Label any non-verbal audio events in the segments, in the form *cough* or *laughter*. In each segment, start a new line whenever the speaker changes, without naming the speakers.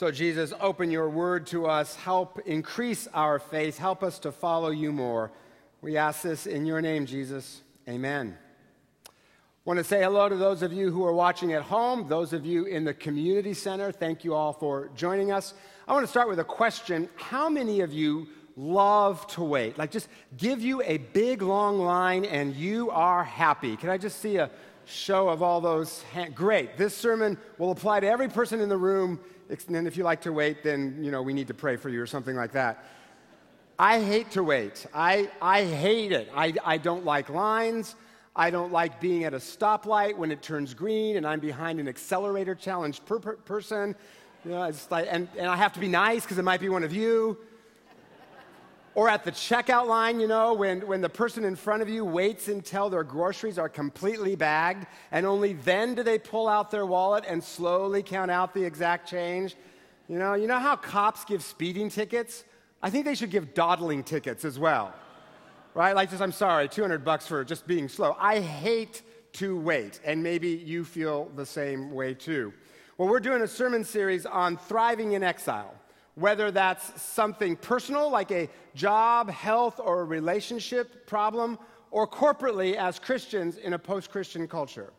So, Jesus, open your word to us. Help increase our faith. Help us to follow you more. We ask this in your name, Jesus. Amen. I want to say hello to those of you who are watching at home, those of you in the community center. Thank you all for joining us. I want to start with a question How many of you love to wait? Like, just give you a big long line and you are happy. Can I just see a show of all those? Hand- Great. This sermon will apply to every person in the room and if you like to wait, then you know we need to pray for you or something like that. I hate to wait. I, I hate it. I, I don't like lines. I don't like being at a stoplight when it turns green and I'm behind an accelerator challenged per, per person. You know, it's like, and, and I have to be nice because it might be one of you. Or at the checkout line, you know, when, when the person in front of you waits until their groceries are completely bagged, and only then do they pull out their wallet and slowly count out the exact change. You know, you know how cops give speeding tickets? I think they should give dawdling tickets as well. Right? Like just, I'm sorry, 200 bucks for just being slow. I hate to wait, and maybe you feel the same way too. Well, we're doing a sermon series on thriving in exile whether that's something personal like a job, health, or relationship problem, or corporately as Christians in a post Christian culture.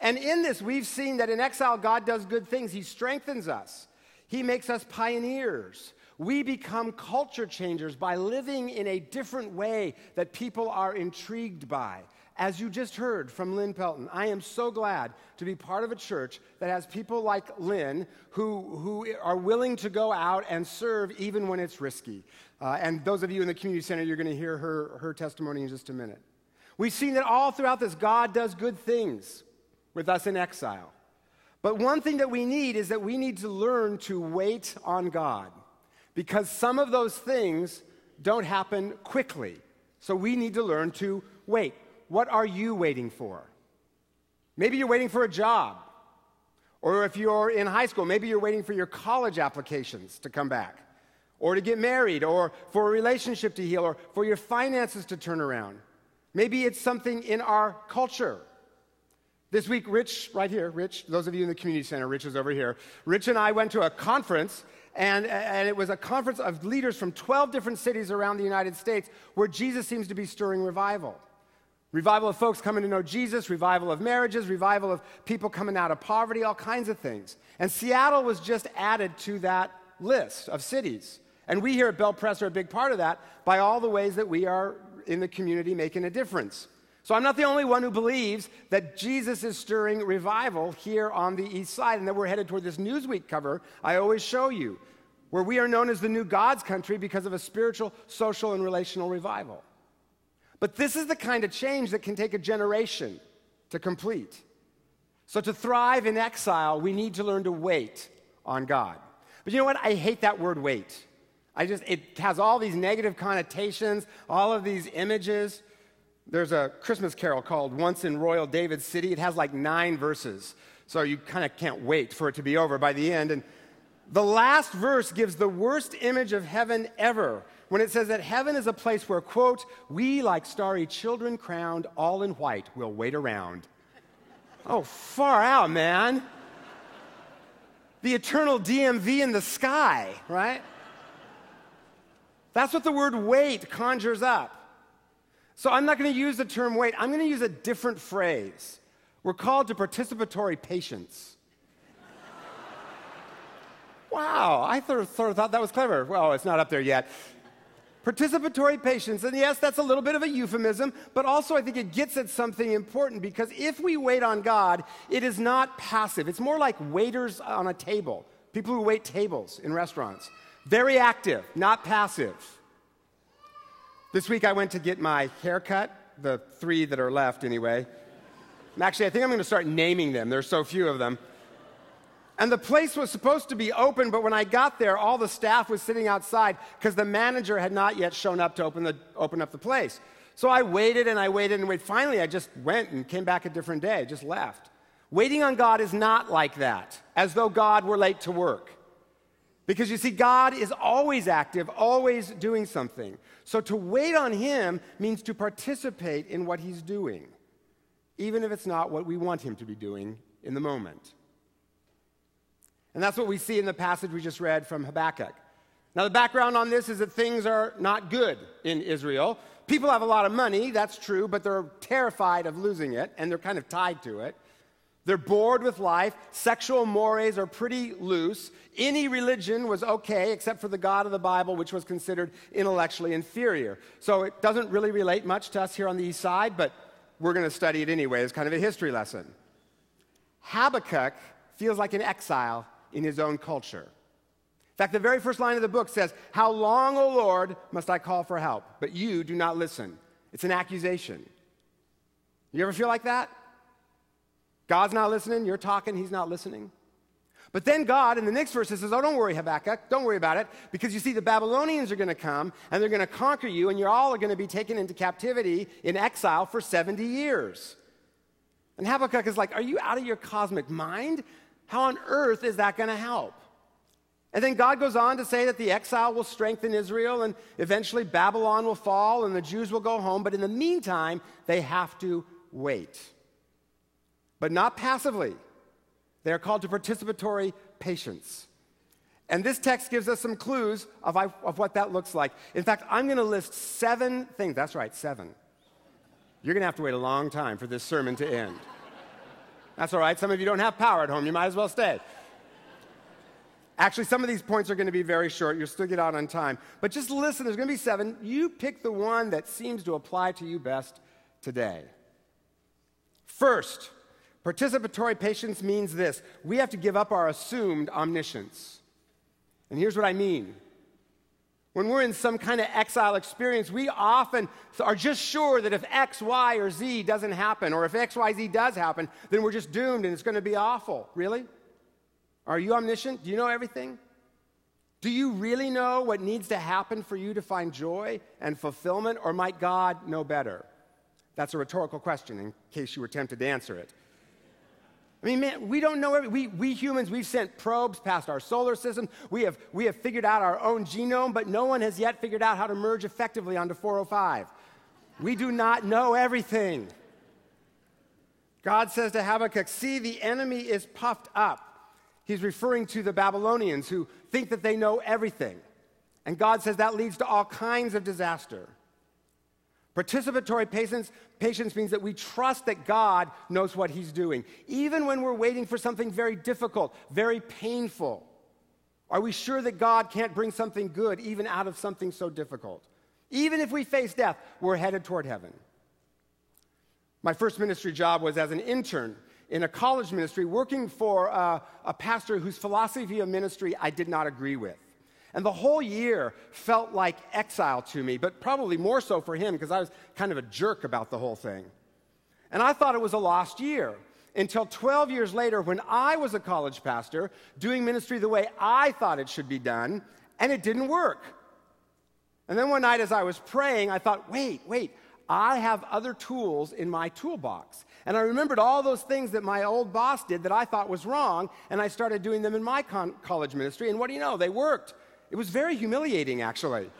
And in this, we've seen that in exile, God does good things. He strengthens us, He makes us pioneers. We become culture changers by living in a different way that people are intrigued by. As you just heard from Lynn Pelton, I am so glad to be part of a church that has people like Lynn who, who are willing to go out and serve even when it's risky. Uh, and those of you in the community center, you're going to hear her, her testimony in just a minute. We've seen that all throughout this, God does good things with us in exile. But one thing that we need is that we need to learn to wait on God because some of those things don't happen quickly. So we need to learn to wait. What are you waiting for? Maybe you're waiting for a job. Or if you're in high school, maybe you're waiting for your college applications to come back, or to get married, or for a relationship to heal, or for your finances to turn around. Maybe it's something in our culture. This week, Rich, right here, Rich, those of you in the community center, Rich is over here. Rich and I went to a conference, and, and it was a conference of leaders from 12 different cities around the United States where Jesus seems to be stirring revival. Revival of folks coming to know Jesus, revival of marriages, revival of people coming out of poverty, all kinds of things. And Seattle was just added to that list of cities. And we here at BelPres are a big part of that by all the ways that we are in the community making a difference. So I'm not the only one who believes that Jesus is stirring revival here on the east side and that we're headed toward this Newsweek cover I always show you, where we are known as the new God's country because of a spiritual, social, and relational revival. But this is the kind of change that can take a generation to complete. So, to thrive in exile, we need to learn to wait on God. But you know what? I hate that word wait. I just, it has all these negative connotations, all of these images. There's a Christmas carol called Once in Royal David City. It has like nine verses. So you kind of can't wait for it to be over by the end. And the last verse gives the worst image of heaven ever when it says that heaven is a place where, quote, we like starry children crowned all in white will wait around. Oh, far out, man. The eternal DMV in the sky, right? That's what the word wait conjures up. So I'm not going to use the term wait, I'm going to use a different phrase. We're called to participatory patience. wow, I sort of thought that was clever. Well, it's not up there yet. Participatory patience, and yes, that's a little bit of a euphemism, but also I think it gets at something important because if we wait on God, it is not passive. It's more like waiters on a table, people who wait tables in restaurants. Very active, not passive. This week I went to get my haircut, the three that are left anyway. Actually, I think I'm going to start naming them. There's so few of them. And the place was supposed to be open, but when I got there, all the staff was sitting outside because the manager had not yet shown up to open, the, open up the place. So I waited and I waited and waited. Finally, I just went and came back a different day, just left. Waiting on God is not like that, as though God were late to work. Because you see, God is always active, always doing something. So to wait on Him means to participate in what He's doing, even if it's not what we want Him to be doing in the moment. And that's what we see in the passage we just read from Habakkuk. Now, the background on this is that things are not good in Israel. People have a lot of money, that's true, but they're terrified of losing it, and they're kind of tied to it. They're bored with life. Sexual mores are pretty loose. Any religion was okay except for the God of the Bible, which was considered intellectually inferior. So it doesn't really relate much to us here on the east side, but we're going to study it anyway as kind of a history lesson. Habakkuk feels like an exile in his own culture. In fact, the very first line of the book says, How long, O Lord, must I call for help? But you do not listen. It's an accusation. You ever feel like that? God's not listening, you're talking, he's not listening. But then God, in the next verse, says, Oh, don't worry, Habakkuk, don't worry about it, because you see, the Babylonians are going to come and they're going to conquer you, and you're all going to be taken into captivity in exile for 70 years. And Habakkuk is like, Are you out of your cosmic mind? How on earth is that going to help? And then God goes on to say that the exile will strengthen Israel and eventually Babylon will fall and the Jews will go home. But in the meantime, they have to wait but not passively. They are called to participatory patience. And this text gives us some clues of, of what that looks like. In fact, I'm going to list seven things. That's right, seven. You're going to have to wait a long time for this sermon to end. That's all right. Some of you don't have power at home. You might as well stay. Actually, some of these points are going to be very short. You'll still get out on time. But just listen, there's going to be seven. You pick the one that seems to apply to you best today. First, Participatory patience means this we have to give up our assumed omniscience. And here's what I mean. When we're in some kind of exile experience, we often are just sure that if X, Y, or Z doesn't happen, or if X, Y, Z does happen, then we're just doomed and it's going to be awful. Really? Are you omniscient? Do you know everything? Do you really know what needs to happen for you to find joy and fulfillment, or might God know better? That's a rhetorical question in case you were tempted to answer it. I mean, man, we don't know. Every, we, we humans, we've sent probes past our solar system. We have, we have figured out our own genome, but no one has yet figured out how to merge effectively onto 405. We do not know everything. God says to Habakkuk, See, the enemy is puffed up. He's referring to the Babylonians who think that they know everything. And God says that leads to all kinds of disaster. Participatory patience, patience means that we trust that God knows what He's doing, even when we're waiting for something very difficult, very painful. Are we sure that God can't bring something good even out of something so difficult? Even if we face death, we're headed toward heaven. My first ministry job was as an intern in a college ministry working for a, a pastor whose philosophy of ministry I did not agree with. And the whole year felt like exile to me, but probably more so for him because I was kind of a jerk about the whole thing. And I thought it was a lost year until 12 years later when I was a college pastor doing ministry the way I thought it should be done, and it didn't work. And then one night as I was praying, I thought, wait, wait, I have other tools in my toolbox. And I remembered all those things that my old boss did that I thought was wrong, and I started doing them in my con- college ministry. And what do you know? They worked. It was very humiliating, actually.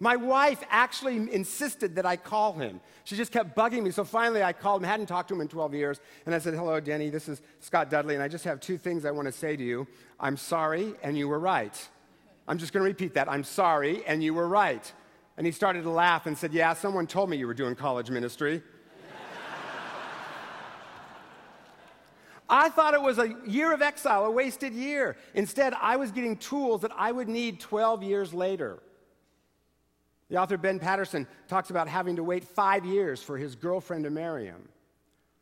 My wife actually insisted that I call him. She just kept bugging me. So finally, I called him. I hadn't talked to him in 12 years. And I said, Hello, Denny. This is Scott Dudley. And I just have two things I want to say to you. I'm sorry, and you were right. I'm just going to repeat that. I'm sorry, and you were right. And he started to laugh and said, Yeah, someone told me you were doing college ministry. I thought it was a year of exile, a wasted year. Instead, I was getting tools that I would need 12 years later. The author Ben Patterson talks about having to wait five years for his girlfriend to marry him.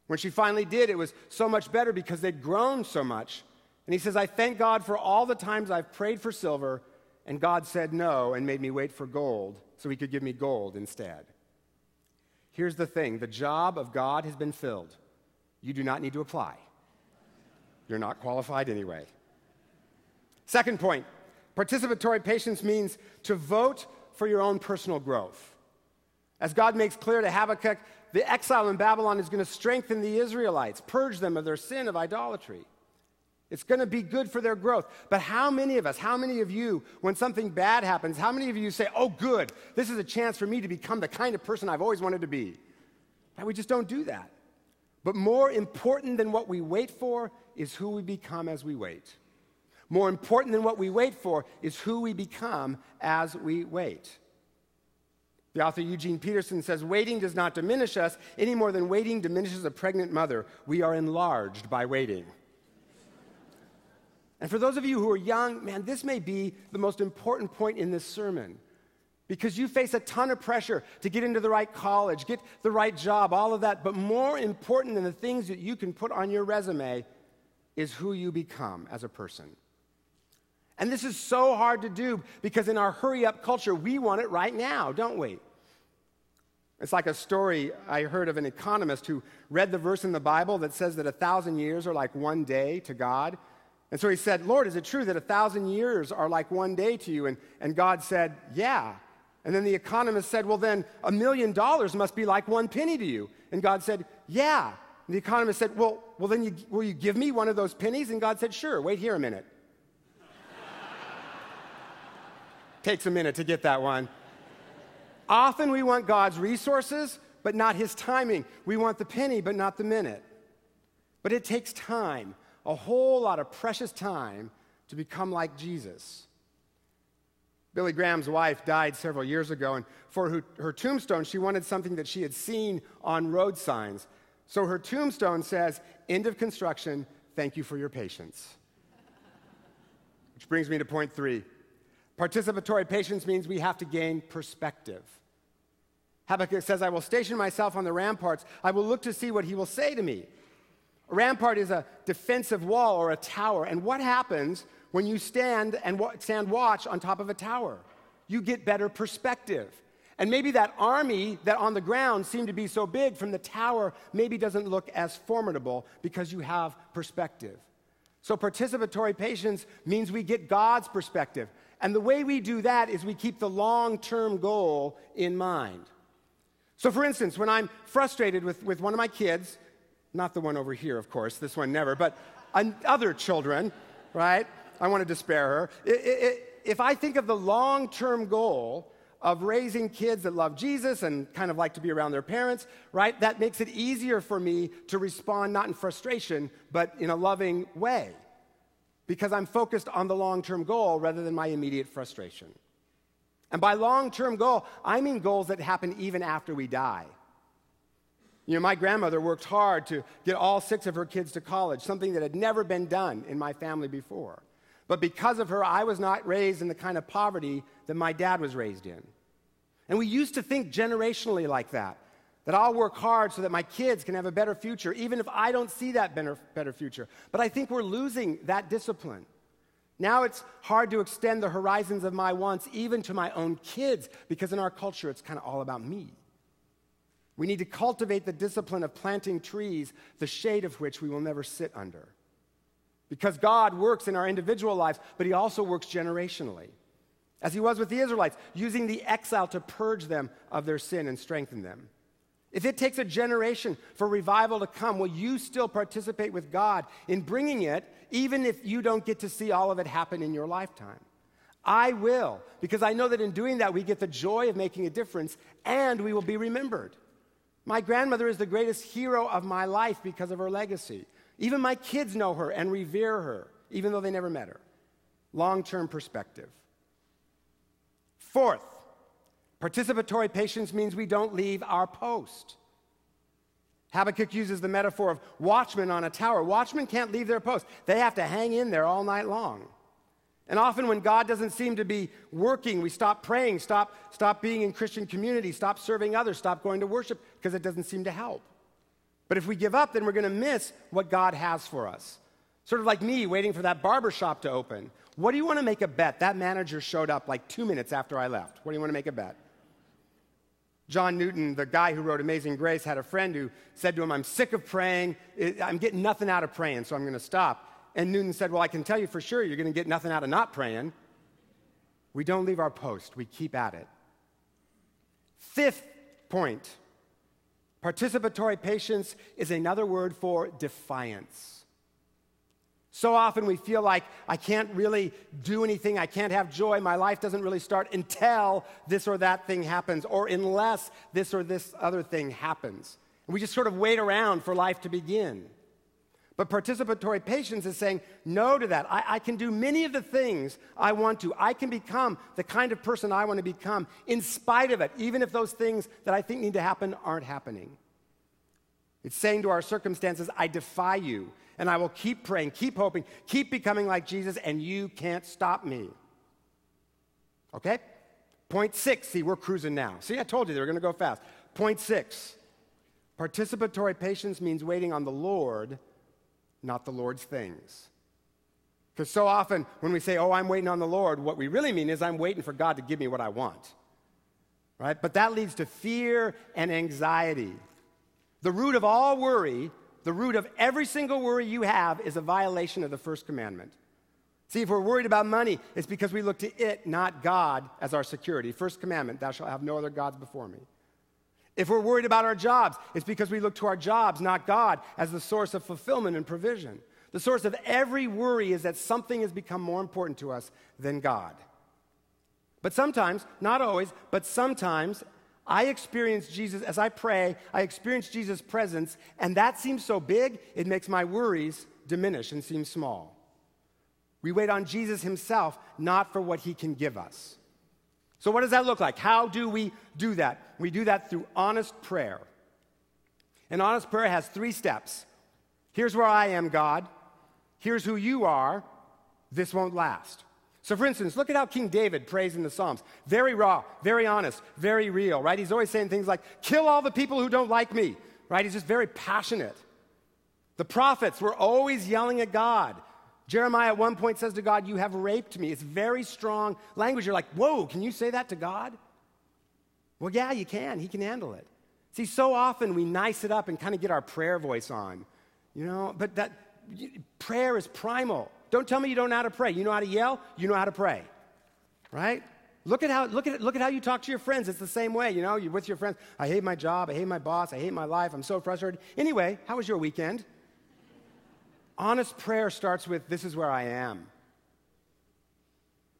When she finally did, it was so much better because they'd grown so much. And he says, I thank God for all the times I've prayed for silver, and God said no and made me wait for gold so he could give me gold instead. Here's the thing the job of God has been filled. You do not need to apply. You're not qualified anyway. Second point participatory patience means to vote for your own personal growth. As God makes clear to Habakkuk, the exile in Babylon is going to strengthen the Israelites, purge them of their sin of idolatry. It's going to be good for their growth. But how many of us, how many of you, when something bad happens, how many of you say, oh, good, this is a chance for me to become the kind of person I've always wanted to be? We just don't do that. But more important than what we wait for is who we become as we wait. More important than what we wait for is who we become as we wait. The author Eugene Peterson says, Waiting does not diminish us any more than waiting diminishes a pregnant mother. We are enlarged by waiting. and for those of you who are young, man, this may be the most important point in this sermon because you face a ton of pressure to get into the right college, get the right job, all of that. But more important than the things that you can put on your resume is who you become as a person. And this is so hard to do because in our hurry up culture, we want it right now, don't we? It's like a story I heard of an economist who read the verse in the Bible that says that a thousand years are like one day to God. And so he said, Lord, is it true that a thousand years are like one day to you? And, and God said, Yeah. And then the economist said, Well, then a million dollars must be like one penny to you. And God said, Yeah. And the economist said, Well, well then you, will you give me one of those pennies? And God said, Sure, wait here a minute. *laughs* Takes a minute to get that one. Often we want God's resources, but not his timing. We want the penny, but not the minute. But it takes time, a whole lot of precious time, to become like Jesus. Billy Graham's wife died several years ago, and for her, her, tombstone, she wanted something that she had seen on road signs. So her tombstone says, End of construction, thank you for your patience. Which brings me to point three Participatory patience means we have to gain perspective. Habakkuk says, I will station myself on the ramparts. I will look to see what he will say to me. A rampart is a defensive wall or a tower. And what happens when you stand and stand watch on top of a tower? You get better perspective. And maybe that army that on the ground seemed to be so big from the tower maybe doesn't look as formidable because you have perspective. So, participatory patience means we get God's perspective. And the way we do that is we keep the long term goal in mind. So, for instance, when I'm frustrated with, with one of my kids, not the one over here, of course, this one never, but other children, right? I want to despair her. It, it, if I think of the long term goal of raising kids that love Jesus and kind of like to be around their parents, right, that makes it easier for me to respond not in frustration, but in a loving way because I'm focused on the long term goal rather than my immediate frustration. And by long term goal, I mean goals that happen even after we die. You know, my grandmother worked hard to get all six of her kids to college, something that had never been done in my family before. But because of her, I was not raised in the kind of poverty that my dad was raised in. And we used to think generationally like that that I'll work hard so that my kids can have a better future, even if I don't see that better, better future. But I think we're losing that discipline. Now it's hard to extend the horizons of my wants even to my own kids because in our culture it's kind of all about me. We need to cultivate the discipline of planting trees, the shade of which we will never sit under. Because God works in our individual lives, but He also works generationally. As He was with the Israelites, using the exile to purge them of their sin and strengthen them. If it takes a generation for revival to come, will you still participate with God in bringing it, even if you don't get to see all of it happen in your lifetime? I will, because I know that in doing that, we get the joy of making a difference and we will be remembered. My grandmother is the greatest hero of my life because of her legacy. Even my kids know her and revere her, even though they never met her. Long term perspective. Fourth, Participatory patience means we don't leave our post. Habakkuk uses the metaphor of watchmen on a tower. Watchmen can't leave their post, they have to hang in there all night long. And often, when God doesn't seem to be working, we stop praying, stop, stop being in Christian community, stop serving others, stop going to worship because it doesn't seem to help. But if we give up, then we're going to miss what God has for us. Sort of like me waiting for that barber shop to open. What do you want to make a bet? That manager showed up like two minutes after I left. What do you want to make a bet? John Newton, the guy who wrote Amazing Grace, had a friend who said to him, I'm sick of praying. I'm getting nothing out of praying, so I'm going to stop. And Newton said, Well, I can tell you for sure you're going to get nothing out of not praying. We don't leave our post, we keep at it. Fifth point participatory patience is another word for defiance. So often we feel like I can't really do anything, I can't have joy, my life doesn't really start until this or that thing happens, or unless this or this other thing happens. And We just sort of wait around for life to begin. But participatory patience is saying no to that. I, I, can do many of the things I want to. I can become the kind of person I want to become in spite of it, even if those things that I think need to happen aren't happening. It's saying to our circumstances, I defy you, and I will keep praying, keep hoping, keep becoming like Jesus, and you can't stop me. Okay? Point six. See, we're cruising now. See, I told you they were going to go fast. Point six. Participatory patience means waiting on the Lord not the Lord's things. Because so often when we say, oh, I'm waiting on the Lord, what we really mean is I'm waiting for God to give me what I want. Right? But that leads to fear and anxiety. The root of all worry, the root of every single worry you have, is a violation of the first commandment. See, if we're worried about money, it's because we look to it, not God, as our security. First commandment, thou shalt have no other gods before me. If we're worried about our jobs, it's because we look to our jobs, not God, as the source of fulfillment and provision. The source of every worry is that something has become more important to us than God. But sometimes, not always, but sometimes, I experience Jesus, as I pray, I experience Jesus' presence, and that seems so big, it makes my worries diminish and seem small. We wait on Jesus himself, not for what he can give us. So, what does that look like? How do we do that? We do that through honest prayer. And honest prayer has three steps. Here's where I am, God. Here's who you are. This won't last. So, for instance, look at how King David prays in the Psalms. Very raw, very honest, very real, right? He's always saying things like, kill all the people who don't like me, right? He's just very passionate. The prophets were always yelling at God. Jeremiah at one point says to God, You have raped me. It's very strong language. You're like, Whoa, can you say that to God? Well, yeah, you can. He can handle it. See, so often we nice it up and kind of get our prayer voice on, you know, but that prayer is primal. Don't tell me you don't know how to pray. You know how to yell, you know how to pray, right? Look at how look at look at how you talk to your friends. It's the same way, you know. You're with your friends. I hate my job. I hate my boss. I hate my life. I'm so frustrated. Anyway, how was your weekend? Honest prayer starts with, This is where I am.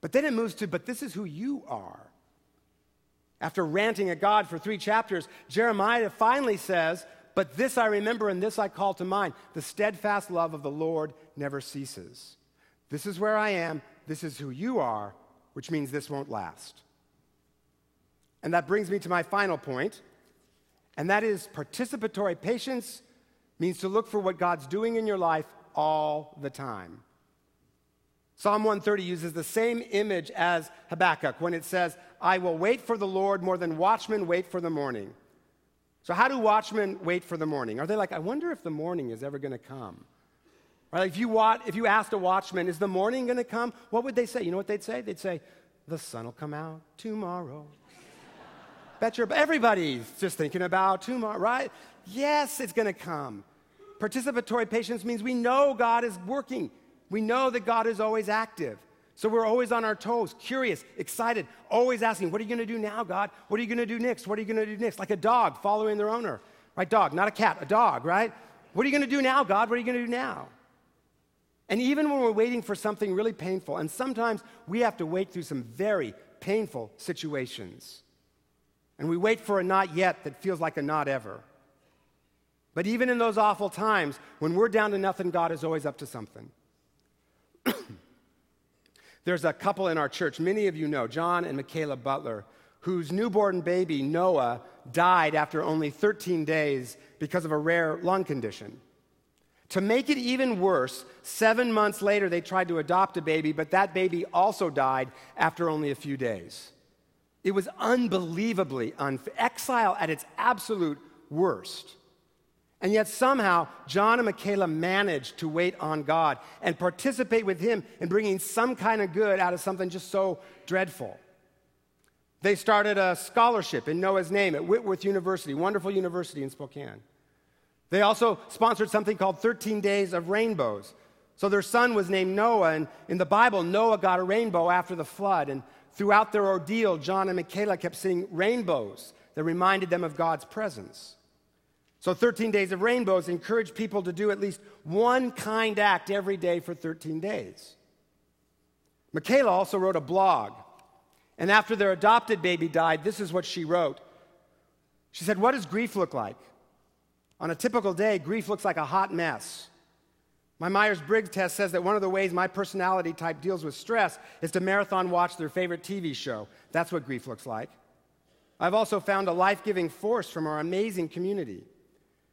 But then it moves to, But this is who you are. After ranting at God for three chapters, Jeremiah finally says, But this I remember and this I call to mind. The steadfast love of the Lord never ceases. This is where I am. This is who you are, which means this won't last. And that brings me to my final point, and that is participatory patience means to look for what God's doing in your life all the time. Psalm 130 uses the same image as Habakkuk when it says, I will wait for the Lord more than watchmen wait for the morning. So, how do watchmen wait for the morning? Are they like, I wonder if the morning is ever going to come? Right? If you, watch, if you asked a watchman, is the morning going to come? What would they say? You know what they'd say? They'd say, the sun will come out tomorrow. *laughs* Bet your, everybody's just thinking about tomorrow, right? Yes, it's going to come. Participatory patience means we know God is working. We know that God is always active. So we're always on our toes, curious, excited, always asking, What are you going to do now, God? What are you going to do next? What are you going to do next? Like a dog following their owner, right? Dog, not a cat, a dog, right? What are you going to do now, God? What are you going to do now? And even when we're waiting for something really painful, and sometimes we have to wait through some very painful situations, and we wait for a not yet that feels like a not ever. But even in those awful times, when we're down to nothing, God is always up to something. *clears throat* There's a couple in our church, many of you know, John and Michaela Butler, whose newborn baby, Noah, died after only 13 days because of a rare lung condition. To make it even worse, seven months later, they tried to adopt a baby, but that baby also died after only a few days. It was unbelievably unfair. Exile at its absolute worst. And yet, somehow, John and Michaela managed to wait on God and participate with Him in bringing some kind of good out of something just so dreadful. They started a scholarship in Noah's name at Whitworth University, wonderful university in Spokane. They also sponsored something called 13 Days of Rainbows. So their son was named Noah, and in the Bible, Noah got a rainbow after the flood. And throughout their ordeal, John and Michaela kept seeing rainbows that reminded them of God's presence. So, 13 Days of Rainbows encourage people to do at least one kind act every day for 13 days. Michaela also wrote a blog. And after their adopted baby died, this is what she wrote. She said, What does grief look like? On a typical day, grief looks like a hot mess. My Myers Briggs test says that one of the ways my personality type deals with stress is to marathon watch their favorite TV show. That's what grief looks like. I've also found a life giving force from our amazing community.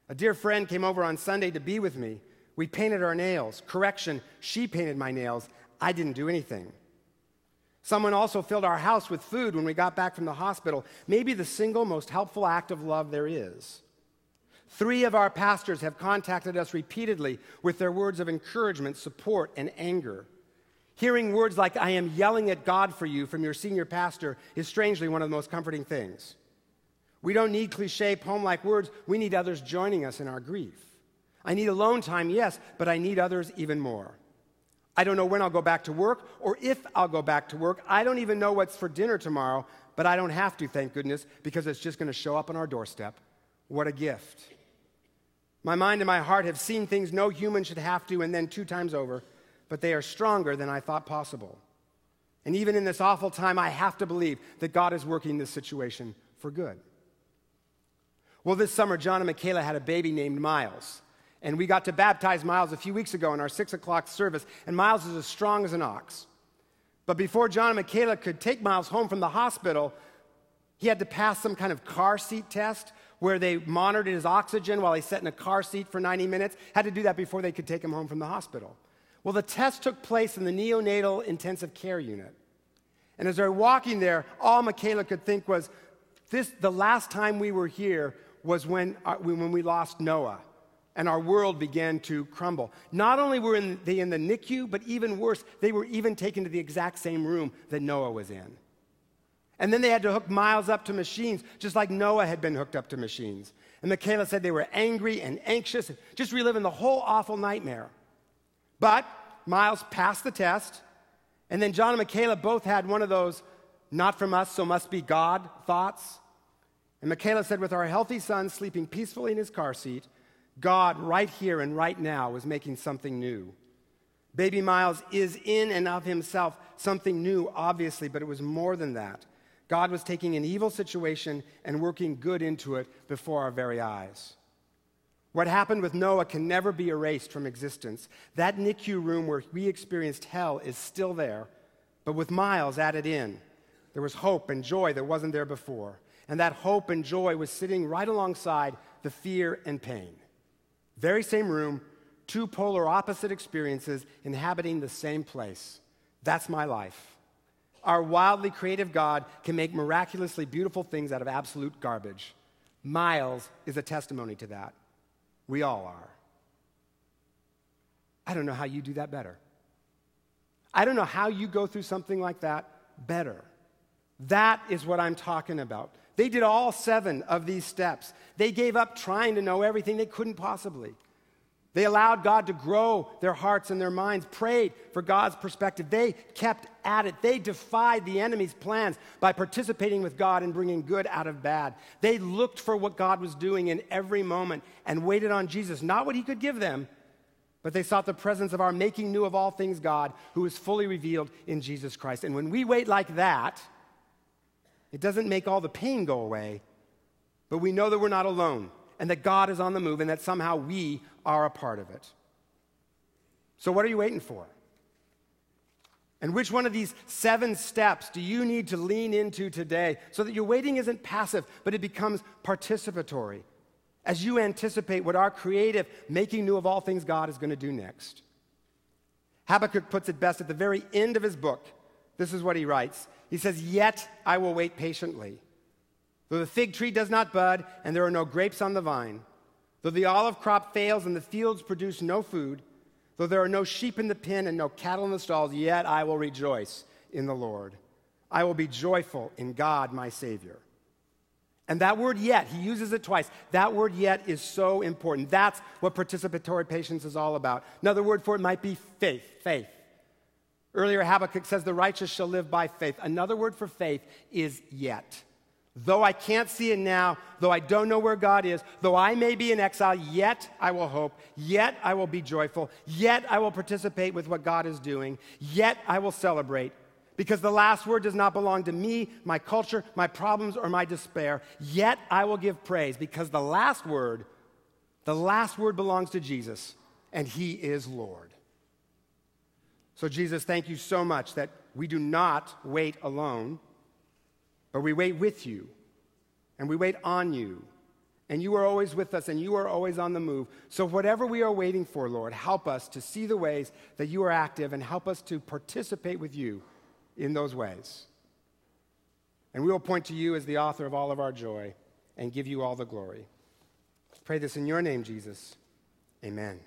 A dear friend came over on Sunday to be with me. We painted our nails. Correction, she painted my nails. I didn't do anything. Someone also filled our house with food when we got back from the hospital. Maybe the single most helpful act of love there is. Three of our pastors have contacted us repeatedly with their words of encouragement, support, and anger. Hearing words like, I am yelling at God for you from your senior pastor is strangely one of the most comforting things. We don't need cliche poem like words, we need others joining us in our grief. I need alone time, yes, but I need others even more. I don't know when I'll go back to work or if I'll go back to work. I don't even know what's for dinner tomorrow, but I don't have to, thank goodness, because it's just going to show up on our doorstep. What a gift. My mind and my heart have seen things no human should have to, and then two times over, but they are stronger than I thought possible. And even in this awful time, I have to believe that God is working this situation for good. Well, this summer, John and Michaela had a baby named Miles. And we got to baptize Miles a few weeks ago in our six o'clock service, and Miles is as strong as an ox. But before John and Michaela could take Miles home from the hospital, he had to pass some kind of car seat test where they monitored his oxygen while he sat in a car seat for 90 minutes. Had to do that before they could take him home from the hospital. Well, the test took place in the neonatal intensive care unit. And as they're walking there, all Michaela could think was, this, the last time we were here was when, uh, when we lost Noah and our world began to crumble. Not only were in, they in the NICU, but even worse, they were even taken to the exact same room that Noah was in. And then they had to hook Miles up to machines, just like Noah had been hooked up to machines. And Michaela said they were angry and anxious, just reliving the whole awful nightmare. But Miles passed the test, and then John and Michaela both had one of those not from us, so must be God thoughts. And Michaela said, with our healthy son sleeping peacefully in his car seat, God, right here and right now, was making something new. Baby Miles is in and of himself something new, obviously, but it was more than that. God was taking an evil situation and working good into it before our very eyes. What happened with Noah can never be erased from existence. That NICU room where we experienced hell is still there, but with Miles added in. There was hope and joy that wasn't there before. And that hope and joy was sitting right alongside the fear and pain. Very same room, two polar opposite experiences inhabiting the same place. That's my life. Our wildly creative God can make miraculously beautiful things out of absolute garbage. Miles is a testimony to that. We all are. I don't know how you do that better. I don't know how you go through something like that better. That is what I'm talking about. They did all seven of these steps. They gave up trying to know everything they couldn't possibly. They allowed God to grow their hearts and their minds, prayed for God's perspective. They kept at it. They defied the enemy's plans by participating with God and bringing good out of bad. They looked for what God was doing in every moment and waited on Jesus, not what he could give them, but they sought the presence of our making new of all things God, who is fully revealed in Jesus Christ. And when we wait like that, it doesn't make all the pain go away, but we know that we're not alone and that God is on the move and that somehow we are a part of it. So, what are you waiting for? And which one of these seven steps do you need to lean into today so that your waiting isn't passive, but it becomes participatory as you anticipate what our creative, making new of all things God is going to do next? Habakkuk puts it best at the very end of his book. This is what he writes He says, Yet I will wait patiently. Though the fig tree does not bud and there are no grapes on the vine, though the olive crop fails and the fields produce no food, though there are no sheep in the pen and no cattle in the stalls, yet I will rejoice in the Lord. I will be joyful in God, my Savior. And that word yet, he uses it twice. That word yet is so important. That's what participatory patience is all about. Another word for it might be faith. Faith. Earlier, Habakkuk says, The righteous shall live by faith. Another word for faith is yet. Though I can't see it now, though I don't know where God is, though I may be in exile, yet I will hope, yet I will be joyful, yet I will participate with what God is doing, yet I will celebrate. Because the last word does not belong to me, my culture, my problems, or my despair. Yet I will give praise, because the last word, The last word belongs to Jesus, and he is Lord. So, Jesus, thank you so much that we do not wait alone, but we wait with you, and we wait on you. And you are always with us, and you are always on the move. So, whatever we are waiting for, Lord, help us to see the ways that you are active and help us to participate with you in those ways. And we will point to you as the author of all of our joy and give you all the glory. Pray this in your name, Jesus. Amen.